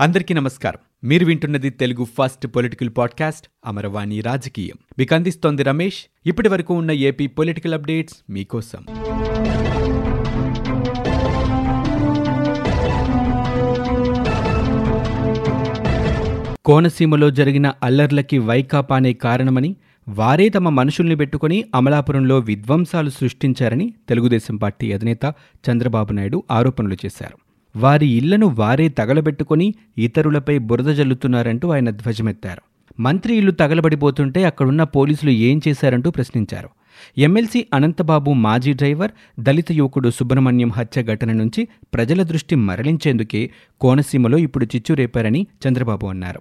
అందరికీ నమస్కారం. మీరు వింటున్నది Telugu first political podcast Amaravani రాజకీయం. మీకు అందిస్తోంది రమేష్. ఇప్పటి వరకు ఉన్న ఏపీ పొలిటికల్ అప్డేట్స్ మీకోసం. కోనసీమలో జరిగిన అల్లర్లకి వైకాపానే కారణమని వారే తమ మనుషుల్ని పెట్టుకుని అమలాపురంలో విధ్వంసాలు సృష్టించారని తెలుగుదేశం పార్టీ అధినేత చంద్రబాబు నాయుడు ఆరోపణలు చేశారు. వారి ఇళ్ళను వారే తగలబెట్టుకుని ఇతరులపై బురద జల్లుతున్నారంటూ ఆయన ధ్వజమెత్తారు. మంత్రి ఇల్లు తగలబడిపోతుంటే అక్కడున్న పోలీసులు ఏం చేశారంటూ ప్రశ్నించారు. ఎమ్మెల్సీ అనంతబాబు మాజీ డ్రైవర్ దళిత యువకుడు సుబ్రహ్మణ్యం హత్య ఘటన నుంచి ప్రజల దృష్టి మరలించేందుకే కోనసీమలో ఇప్పుడు చిచ్చు రేపారని చంద్రబాబు అన్నారు.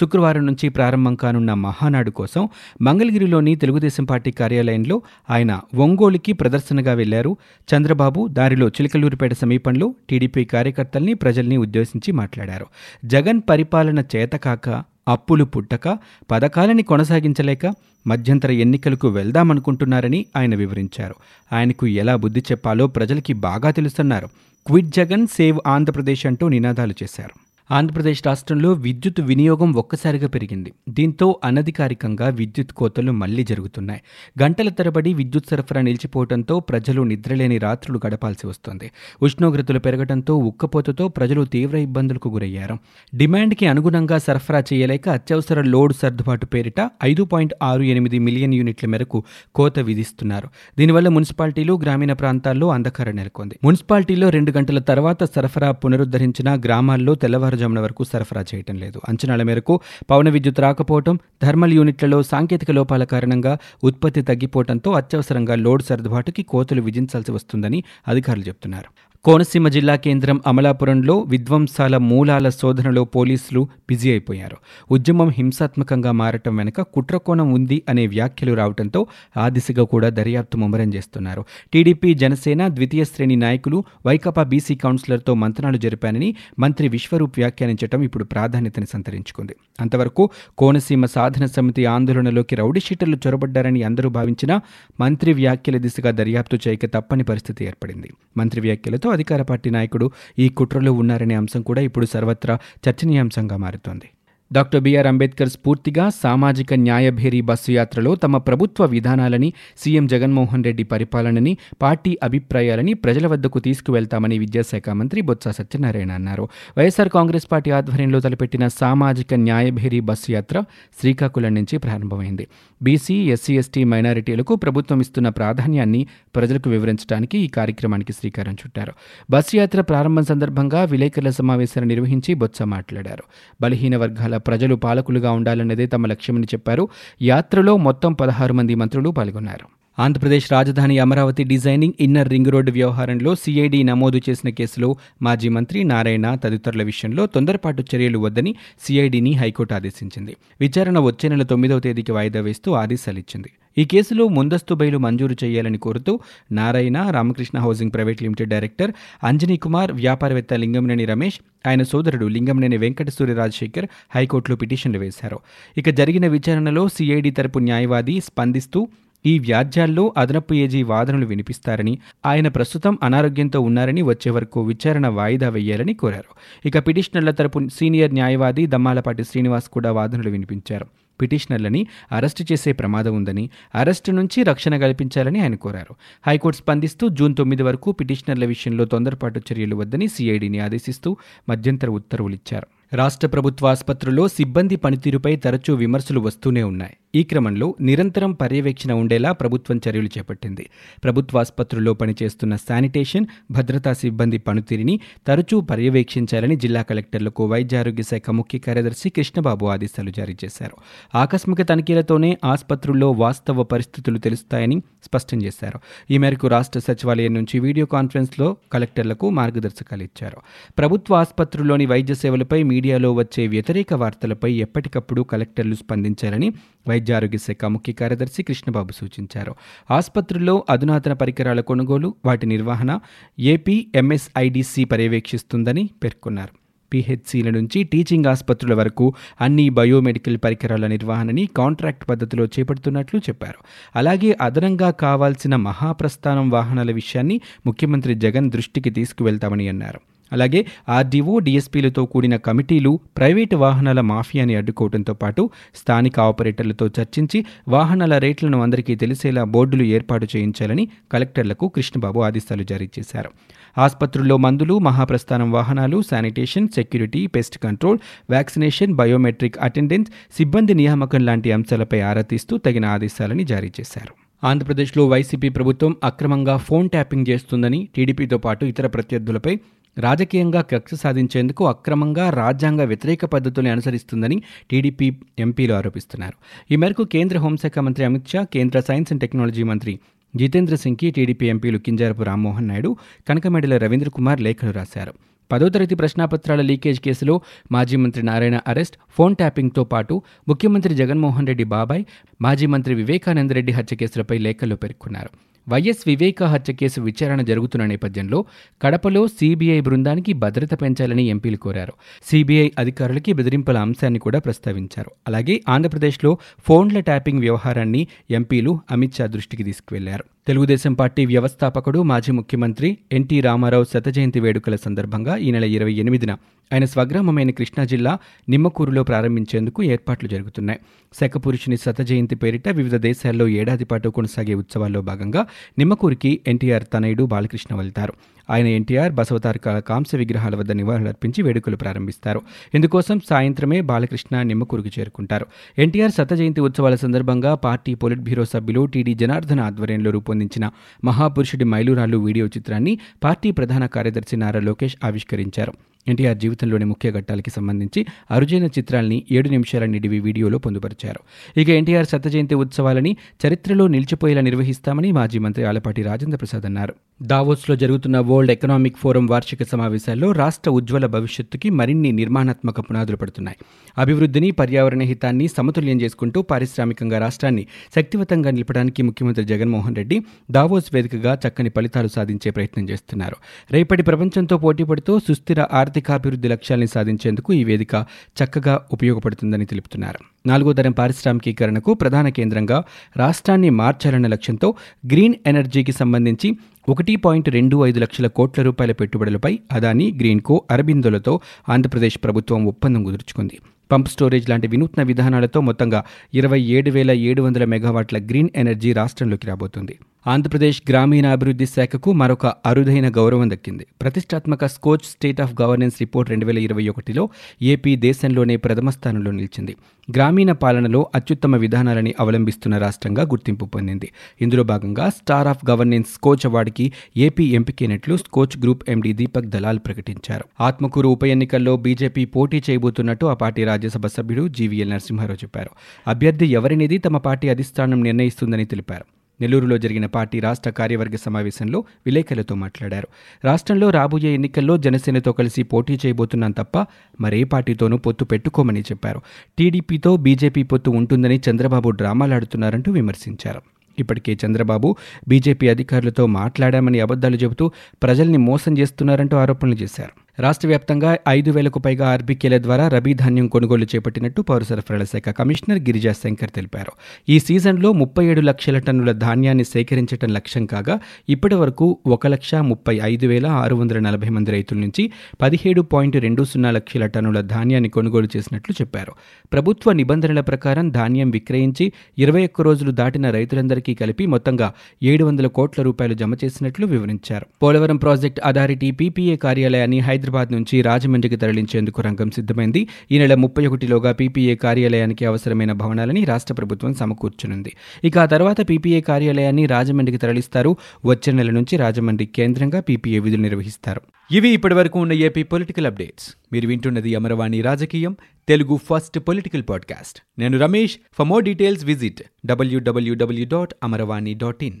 శుక్రవారం నుంచి ప్రారంభం కానున్న మహానాడు కోసం మంగళగిరిలోని తెలుగుదేశం పార్టీ కార్యాలయంలో ఆయన ఒంగోలుకి ప్రదర్శనగా వెళ్ళారు. చంద్రబాబు దారిలో చిలకలూరిపేట సమీపంలో టీడీపీ కార్యకర్తల్ని ప్రజల్ని ఉద్దేశించి మాట్లాడారు. జగన్ పరిపాలన చేతకాక అప్పులు పుట్టక పథకాలని కొనసాగించలేక మధ్యంతర ఎన్నికలకు వెళ్దామనుకుంటున్నారని ఆయన వివరించారు. ఆయనకు ఎలా బుద్ధి చెప్పాలో ప్రజలకి బాగా తెలుస్తున్నారు. క్విట్ జగన్ సేవ్ ఆంధ్రప్రదేశ్ అంటూ నినాదాలు చేశారు. ఆంధ్రప్రదేశ్ రాష్ట్రంలో విద్యుత్ వినియోగం ఒక్కసారిగా పెరిగింది. దీంతో అనధికారికంగా విద్యుత్ కోతలు మళ్ళీ జరుగుతున్నాయి. గంటల తరబడి విద్యుత్ సరఫరా నిలిచిపోవడంతో ప్రజలు నిద్రలేని రాత్రులు గడపాల్సి వస్తోంది. ఉష్ణోగ్రతలు పెరగడంతో ఉక్కపోతతో ప్రజలు తీవ్ర ఇబ్బందులకు గురయ్యారు. డిమాండ్కి అనుగుణంగా సరఫరా చేయలేక అత్యవసర లోడ్ సర్దుబాటు పేరిట ఐదు పాయింట్ ఆరు ఎనిమిది మిలియన్ యూనిట్ల మేరకు కోత విధిస్తున్నారు. దీనివల్ల మున్సిపాలిటీలు గ్రామీణ ప్రాంతాల్లో అంధకారం నెలకొంది. మున్సిపాలిటీలో రెండు గంటల తర్వాత సరఫరా పునరుద్ధరించిన గ్రామాల్లో తెల్లవారు తెల్లవారుజామున వరకు సరఫరా చేయటం లేదు. అంచనాల మేరకు పవన విద్యుత్ రాకపోవటం థర్మల్ యూనిట్లలో సాంకేతిక లోపాల కారణంగా ఉత్పత్తి తగ్గిపోవడంతో అత్యవసరంగా లోడ్ సర్దుబాటుకి కోతలు విధించాల్సి వస్తుందని అధికారులు చెబుతున్నారు కోనసీమ జిల్లా కేంద్రం అమలాపురంలో విధ్వంసాల మూలాల శోధనలో పోలీసులు బిజీ అయిపోయారు. ఉద్యమం హింసాత్మకంగా మారటం వెనుక కుట్రకోణం ఉంది అనే వ్యాఖ్యలు రావడంతో ఆ దిశగా కూడా దర్యాప్తు ముమ్మరం చేస్తున్నారు. టీడీపీ జనసేన ద్వితీయ శ్రేణి నాయకులు వైకాపా బీసీ కౌన్సిలర్తో మంతనాలు జరిపానని మంత్రి విశ్వరూప్ వ్యాఖ్యానించటం ఇప్పుడు ప్రాధాన్యతని సంతరించుకుంది. అంతవరకు కోనసీమ సాధన సమితి ఆందోళనలోకి రౌడీషీటర్లు చొరబడ్డారని అందరూ భావించినా మంత్రి వ్యాఖ్యల దిశగా దర్యాప్తు చేయక తప్పని పరిస్థితి ఏర్పడింది. మంత్రి వ్యాఖ్యలతో అధికార పార్టీ నాయకుడు ఈ కుట్రలో ఉన్నారనే అంశం కూడా ఇప్పుడు సర్వత్రా చర్చనీయాంశంగా మారుతోంది. డాక్టర్ బిఆర్ అంబేద్కర్ స్ఫూర్తిగా సామాజిక న్యాయభేరి బస్సు యాత్రలో తమ ప్రభుత్వ విధానాలని సీఎం జగన్మోహన్ రెడ్డి పరిపాలనని పార్టీ అభిప్రాయాలని ప్రజల వద్దకు తీసుకువెళ్తామని విద్యాశాఖ మంత్రి బొత్స సత్యనారాయణ అన్నారు. వైఎస్ఆర్ కాంగ్రెస్ పార్టీ ఆధ్వర్యంలో తలపెట్టిన సామాజిక న్యాయభేరి బస్సు యాత్ర శ్రీకాకుళం నుంచి ప్రారంభమైంది. బీసీ ఎస్సీ ఎస్టీ మైనారిటీలకు ప్రభుత్వం ఇస్తున్న ప్రాధాన్యాన్ని ప్రజలకు వివరించడానికి ఈ కార్యక్రమానికి శ్రీకారం చుట్టారు. బస్సు యాత్ర ప్రారంభం సందర్భంగా విలేకరుల సమావేశాన్ని నిర్వహించి బొత్స మాట్లాడారు. బలహీన వర్గాల ప్రజలు పాలకులుగా ఉండాలన్నదే తమ లక్ష్యమని చెప్పారు. యాత్రలో మొత్తం పదహారు మంది మంత్రులు పాల్గొన్నారు. ఆంధ్రప్రదేశ్ రాజధాని Amaravati designing inner ring road వ్యవహారంలో సిఐడి నమోదు చేసిన కేసులో మాజీ మంత్రి నారాయణ తదితరుల విషయంలో తొందరపాటు చర్యలు వద్దని సిఐడిని హైకోర్టు ఆదేశించింది. విచారణ వచ్చే నెల తొమ్మిదవ తేదీకి వాయిదా వేస్తూ ఆదేశాలిచ్చింది. ఈ కేసులో ముందస్తు బెయిలు మంజూరు చేయాలని కోరుతూ Narayana Ramakrishna housing private limited director Anjani Kumar వ్యాపారవేత్త లింగంనేని రమేష్ ఆయన సోదరుడు లింగంనేని వెంకట సూర్య రాజశేఖర్ హైకోర్టులో పిటిషన్లు వేశారు. ఇక జరిగిన విచారణలో సిఐడి తరపు న్యాయవాది స్పందిస్తూ ఈ వ్యాజ్యాల్లో అదనపు ఏజీ వాదనలు వినిపిస్తారని ఆయన ప్రస్తుతం అనారోగ్యంతో ఉన్నారని వచ్చే వరకు విచారణ వాయిదా వేయాలని కోరారు. ఇక పిటిషనర్ల తరపు సీనియర్ న్యాయవాది దమ్మాలపాటి శ్రీనివాస్ కూడా వాదనలు వినిపించారు. పిటిషనర్లని అరెస్టు చేసే ప్రమాదం ఉందని అరెస్టు నుంచి రక్షణ కల్పించాలని ఆయన కోరారు. హైకోర్టు స్పందిస్తూ జూన్ తొమ్మిది వరకు పిటిషనర్ల విషయంలో తొందరపాటు చర్యలు వద్దని సీఐడిని ఆదేశిస్తూ మధ్యంతర ఉత్తర్వులు ఇచ్చారు రాష్ట్ర ప్రభుత్వాసుపత్రుల్లో సిబ్బంది పనితీరుపై తరచూ విమర్శలు వస్తూనే ఉన్నాయి. ఈ క్రమంలో నిరంతరం పర్యవేక్షణ ఉండేలా ప్రభుత్వం చర్యలు చేపట్టింది. ప్రభుత్వాసుపత్రుల్లో పనిచేస్తున్న శానిటేషన్ భద్రతా సిబ్బంది పనితీరుని తరచూ పర్యవేక్షించాలని జిల్లా కలెక్టర్లకు వైద్యారోగ్య శాఖ ముఖ్య కార్యదర్శి కృష్ణబాబు ఆదేశాలు జారీ చేశారు. ఆకస్మిక తనిఖీలతోనే ఆసుపత్రుల్లో వాస్తవ పరిస్థితులు తెలుస్తాయని స్పష్టం చేశారు. ఈ మేరకు రాష్ట్ర సచివాలయం నుంచి వీడియో కాన్ఫరెన్స్లో కలెక్టర్లకు మార్గదర్శకాలు ఇచ్చారు. ప్రభుత్వ ఆసుపత్రుల్లోని వైద్య సేవలపై మీడియా మీడియాలో వచ్చే వ్యతిరేక వార్తలపై ఎప్పటికప్పుడు కలెక్టర్లు స్పందించాలని వైద్య ఆరోగ్య శాఖ ముఖ్య కార్యదర్శి కృష్ణబాబు సూచించారు. ఆసుపత్రుల్లో అధునాతన పరికరాల కొనుగోలు వాటి నిర్వహణ ఏపీ ఎంఎస్ఐడిసి పర్యవేక్షిస్తుందని పేర్కొన్నారు. పిహెచ్సిల నుంచి టీచింగ్ ఆసుపత్రుల వరకు అన్ని బయోమెడికల్ పరికరాల నిర్వహణని కాంట్రాక్ట్ పద్ధతిలో చేపడుతున్నట్లు చెప్పారు. అలాగే అదనంగా కావాల్సిన మహాప్రస్థానం వాహనాల విషయాన్ని ముఖ్యమంత్రి జగన్ దృష్టికి తీసుకువెళ్తామని అన్నారు. అలాగే ఆర్డీఓ డీఎస్పీలతో కూడిన కమిటీలు ప్రైవేటు వాహనాల మాఫియాని అడ్డుకోవడంతో పాటు స్థానిక ఆపరేటర్లతో చర్చించి వాహనాల రేట్లను అందరికీ తెలిసేలా బోర్డులు ఏర్పాటు చేయించాలని కలెక్టర్లకు కృష్ణబాబు ఆదేశాలు జారీ చేశారు. ఆసుపత్రుల్లో మందులు మహాప్రస్థానం వాహనాలు sanitation security pest control vaccination biometric attendance సిబ్బంది నియామకం లాంటి అంశాలపై ఆరా తీస్తూ తగిన ఆదేశాలని జారీ చేశారు. ఆంధ్రప్రదేశ్లో వైసీపీ ప్రభుత్వం అక్రమంగా ఫోన్ ట్యాపింగ్ చేస్తుందని టీడీపీతో పాటు ఇతర ప్రత్యర్థులపై రాజకీయంగా కక్ష సాధించేందుకు అక్రమంగా రాజ్యాంగ వ్యతిరేక పద్ధతుల్ని అనుసరిస్తుందని టీడీపీ ఎంపీలు ఆరోపిస్తున్నారు. ఈ మేరకు కేంద్ర హోంశాఖ మంత్రి అమిత్ షా కేంద్ర సైన్స్ అండ్ టెక్నాలజీ మంత్రి జితేంద్ర సింగ్కి టీడీపీ ఎంపీలు కింజారపు రామ్మోహన్ నాయుడు కనకమెడల రవీంద్ర కుమార్ లేఖలు రాశారు. పదో తరగతి ప్రశ్నాపత్రాల లీకేజ్ కేసులో మాజీ మంత్రి నారాయణ అరెస్ట్ ఫోన్ ట్యాపింగ్తో పాటు ముఖ్యమంత్రి జగన్మోహన్ రెడ్డి బాబాయ్ మాజీ మంత్రి వివేకానందరెడ్డి హత్య కేసులపై లేఖల్లో పేర్కొన్నారు. వైఎస్ వివేక హత్య కేసు విచారణ జరుగుతున్న నేపథ్యంలో కడపలో సీబీఐ బృందానికి భద్రత పెంచాలని ఎంపీలు కోరారు. సీబీఐ అధికారులకి బెదిరింపుల అంశాన్ని కూడా ప్రస్తావించారు. అలాగే ఆంధ్రప్రదేశ్లో ఫోన్ల ట్యాపింగ్ వ్యవహారాన్ని ఎంపీలు అమిత్ షా దృష్టికి తీసుకువెళ్ళారు. తెలుగుదేశం పార్టీ వ్యవస్థాపకుడు మాజీ ముఖ్యమంత్రి ఎన్టీ రామారావు శత జయంతి వేడుకల సందర్భంగా ఈ నెల ఇరవై ఎనిమిదిన ఆయన స్వగ్రామమైన కృష్ణా జిల్లా నిమ్మకూరులో ప్రారంభించేందుకు ఏర్పాట్లు జరుగుతున్నాయి. శకపురుషుని శత జయంతి పేరిట వివిధ దేశాల్లో ఏడాది పాటు కొనసాగే ఉత్సవాల్లో భాగంగా నిమ్మకూరికి ఎన్టీఆర్ తనయుడు బాలకృష్ణ వెళ్తారు. ఆయన ఎన్టీఆర్ బసవతారక కాంస్య విగ్రహాల వద్ద నివాళులర్పించి వేడుకలు ప్రారంభిస్తారు. ఇందుకోసం సాయంత్రమే బాలకృష్ణ నిమ్మకూరుకు చేరుకుంటారు. ఎన్టీఆర్ శత జయంతి ఉత్సవాల సందర్భంగా పార్టీ పొలిట్ బ్యూరో సభ్యులు టీడీ జనార్దన ఆధ్వర్యంలో రూపొందించిన మహాపురుషుడి మైలురాలు వీడియో చిత్రాన్ని పార్టీ ప్రధాన కార్యదర్శి నారా లోకేష్ ఆవిష్కరించారు. ఎన్టీఆర్ జీవితంలోని ముఖ్య ఘట్టాలకి సంబంధించి అరుజైన చిత్రాల్ని ఏడు నిమిషాల నిడివి వీడియోలో పొందుపరిచారు. ఇక ఎన్టీఆర్ శత జయంతి ఉత్సవాలని చరిత్రలో నిలిచిపోయేలా నిర్వహిస్తామని మాజీ మంత్రి ఆలపాటి రాజేంద్ర ప్రసాద్ అన్నారు. దావోస్లో జరుగుతున్న వరల్డ్ ఎకనామిక్ ఫోరం వార్షిక సమావేశాల్లో రాష్ట్ర ఉజ్వల భవిష్యత్తుకి మరిన్ని నిర్మాణాత్మక పునాదులు పడుతున్నాయి. అభివృద్ధిని పర్యావరణ హితాన్ని సమతుల్యం చేసుకుంటూ పారిశ్రామికంగా రాష్ట్రాన్ని శక్తివంతంగా నిలపడానికి ముఖ్యమంత్రి జగన్మోహన్ రెడ్డి దావోస్ వేదికగా చక్కని ఫలితాలు సాధించే ప్రయత్నం చేస్తున్నారు. రేపటి ప్రపంచంతో పోటీ పడుతూ సుస్థిర ఆర్థికాభివృద్ధి లక్ష్యాల్ని సాధించేందుకు ఈ వేదిక చక్కగా ఉపయోగపడుతుందని తెలుపుతున్నారు. నాలుగో తరం పారిశ్రామికీకరణకు ప్రధాన కేంద్రంగా రాష్ట్రాన్ని మార్చాలన్న లక్ష్యంతో గ్రీన్ ఎనర్జీకి సంబంధించి ఒకటి పాయింట్ రెండు ఐదు లక్షల కోట్ల రూపాయల పెట్టుబడులపై అదాని గ్రీన్కో అరబిందోలతో ఆంధ్రప్రదేశ్ ప్రభుత్వం ఒప్పందం కుదుర్చుకుంది. పంప్ స్టోరేజ్ లాంటి వినూత్న విధానాలతో మొత్తంగా ఇరవై ఏడు వేల ఏడు వందల మెగావాట్ల గ్రీన్ ఎనర్జీ రాష్ట్రంలోకి రాబోతుంది. ఆంధ్రప్రదేశ్ గ్రామీణాభివృద్ధి శాఖకు మరొక అరుదైన గౌరవం దక్కింది. ప్రతిష్టాత్మక Skoch state of governance report రెండు వేల ఇరవై ఒకటిలో ఏపీ దేశంలోనే ప్రథమ స్థానంలో నిలిచింది. గ్రామీణ పాలనలో అత్యుత్తమ విధానాలని అవలంబిస్తున్న రాష్ట్రంగా గుర్తింపు పొందింది. ఇందులో భాగంగా స్టార్ ఆఫ్ గవర్నెన్స్ స్కోచ్ అవార్డుకి AP ఎంపికైనట్లు Skoch group MD Deepak Dalal ప్రకటించారు. ఆత్మకూరు ఉప ఎన్నికల్లో బీజేపీ పోటీ చేయబోతున్నట్టు ఆ పార్టీ రాజ్యసభ సభ్యుడు జీవీఎల్ నరసింహారావు చెప్పారు. అభ్యర్థి ఎవరినిది తమ పార్టీ అధిష్టానం నిర్ణయిస్తుందని తెలిపారు. నెల్లూరులో జరిగిన పార్టీ రాష్ట్ర కార్యవర్గ సమావేశంలో విలేకరులతో మాట్లాడారు. రాష్ట్రంలో రాబోయే ఎన్నికల్లో జనసేనతో కలిసి పోటీ చేయబోతున్నాం తప్ప మరే పార్టీతోనూ పొత్తు పెట్టుకోమని చెప్పారు. టీడీపీతో బీజేపీ పొత్తు ఉంటుందని చంద్రబాబు డ్రామాలాడుతున్నారంటూ విమర్శించారు. ఇప్పటికే చంద్రబాబు బీజేపీ అధికారులతో మాట్లాడామని అబద్దాలు చెబుతూ ప్రజల్ని మోసం చేస్తున్నారంటూ ఆరోపణలు చేశారు. రాష్ట్ర వ్యాప్తంగా ఐదు వేలకు పైగా ఆర్బీకేల ద్వారా రబీ ధాన్యం కొనుగోలు చేపట్టినట్టు పౌర సరఫరాల శాఖ కమిషనర్ గిరిజా శంకర్ తెలిపారు. ఈ సీజన్లో ముప్పై ఏడు లక్షల టన్నుల ధాన్యాన్ని సేకరించడం లక్ష్యం కాగా ఇప్పటి వరకు ఒక లక్ష ముప్పై ఐదు వేల ఆరు వందల నలభై మంది రైతుల నుంచి పదిహేడు పాయింట్ రెండు సున్నా లక్షల టన్నుల ధాన్యాన్ని కొనుగోలు చేసినట్లు చెప్పారు. ప్రభుత్వ నిబంధనల ప్రకారం ధాన్యం విక్రయించి ఇరవై ఒక్క రోజులు దాటిన రైతులందరికీ కలిపి మొత్తంగా ఏడు వందల కోట్ల రూపాయలు జమ చేసినట్లు వివరించారు. పోలవరం ప్రాజెక్ట్ అథారిటీ పీపీఏ కార్యాలయాన్ని హైదరాబాద్ నుంచి రాజమండ్రికి తరలించేందుకు రంగం సిద్ధమైంది. ఈ నెల ముప్పై ఒకటిలోగా పీపీఏ కార్యాలయానికి అవసరమైన భవనాలని రాష్ట్ర ప్రభుత్వం సమకూర్చనుంది. ఇక ఆ తర్వాత పీపీఏ కార్యాలయాన్ని రాజమండ్రికి తరలిస్తారు. వచ్చే నెల నుంచి రాజమండ్రి కేంద్రంగా పీపీఏ విధులు నిర్వహిస్తారు. ఇవి ఇప్పటివరకు ఉన్న ఏపీ పొలిటికల్ అప్డేట్స్. మీరు వింటున్నది అమరవాణి రాజకీయం. Telugu first political podcast. నేను Ramesh. For more details visit WWW dot Amaravani dot in.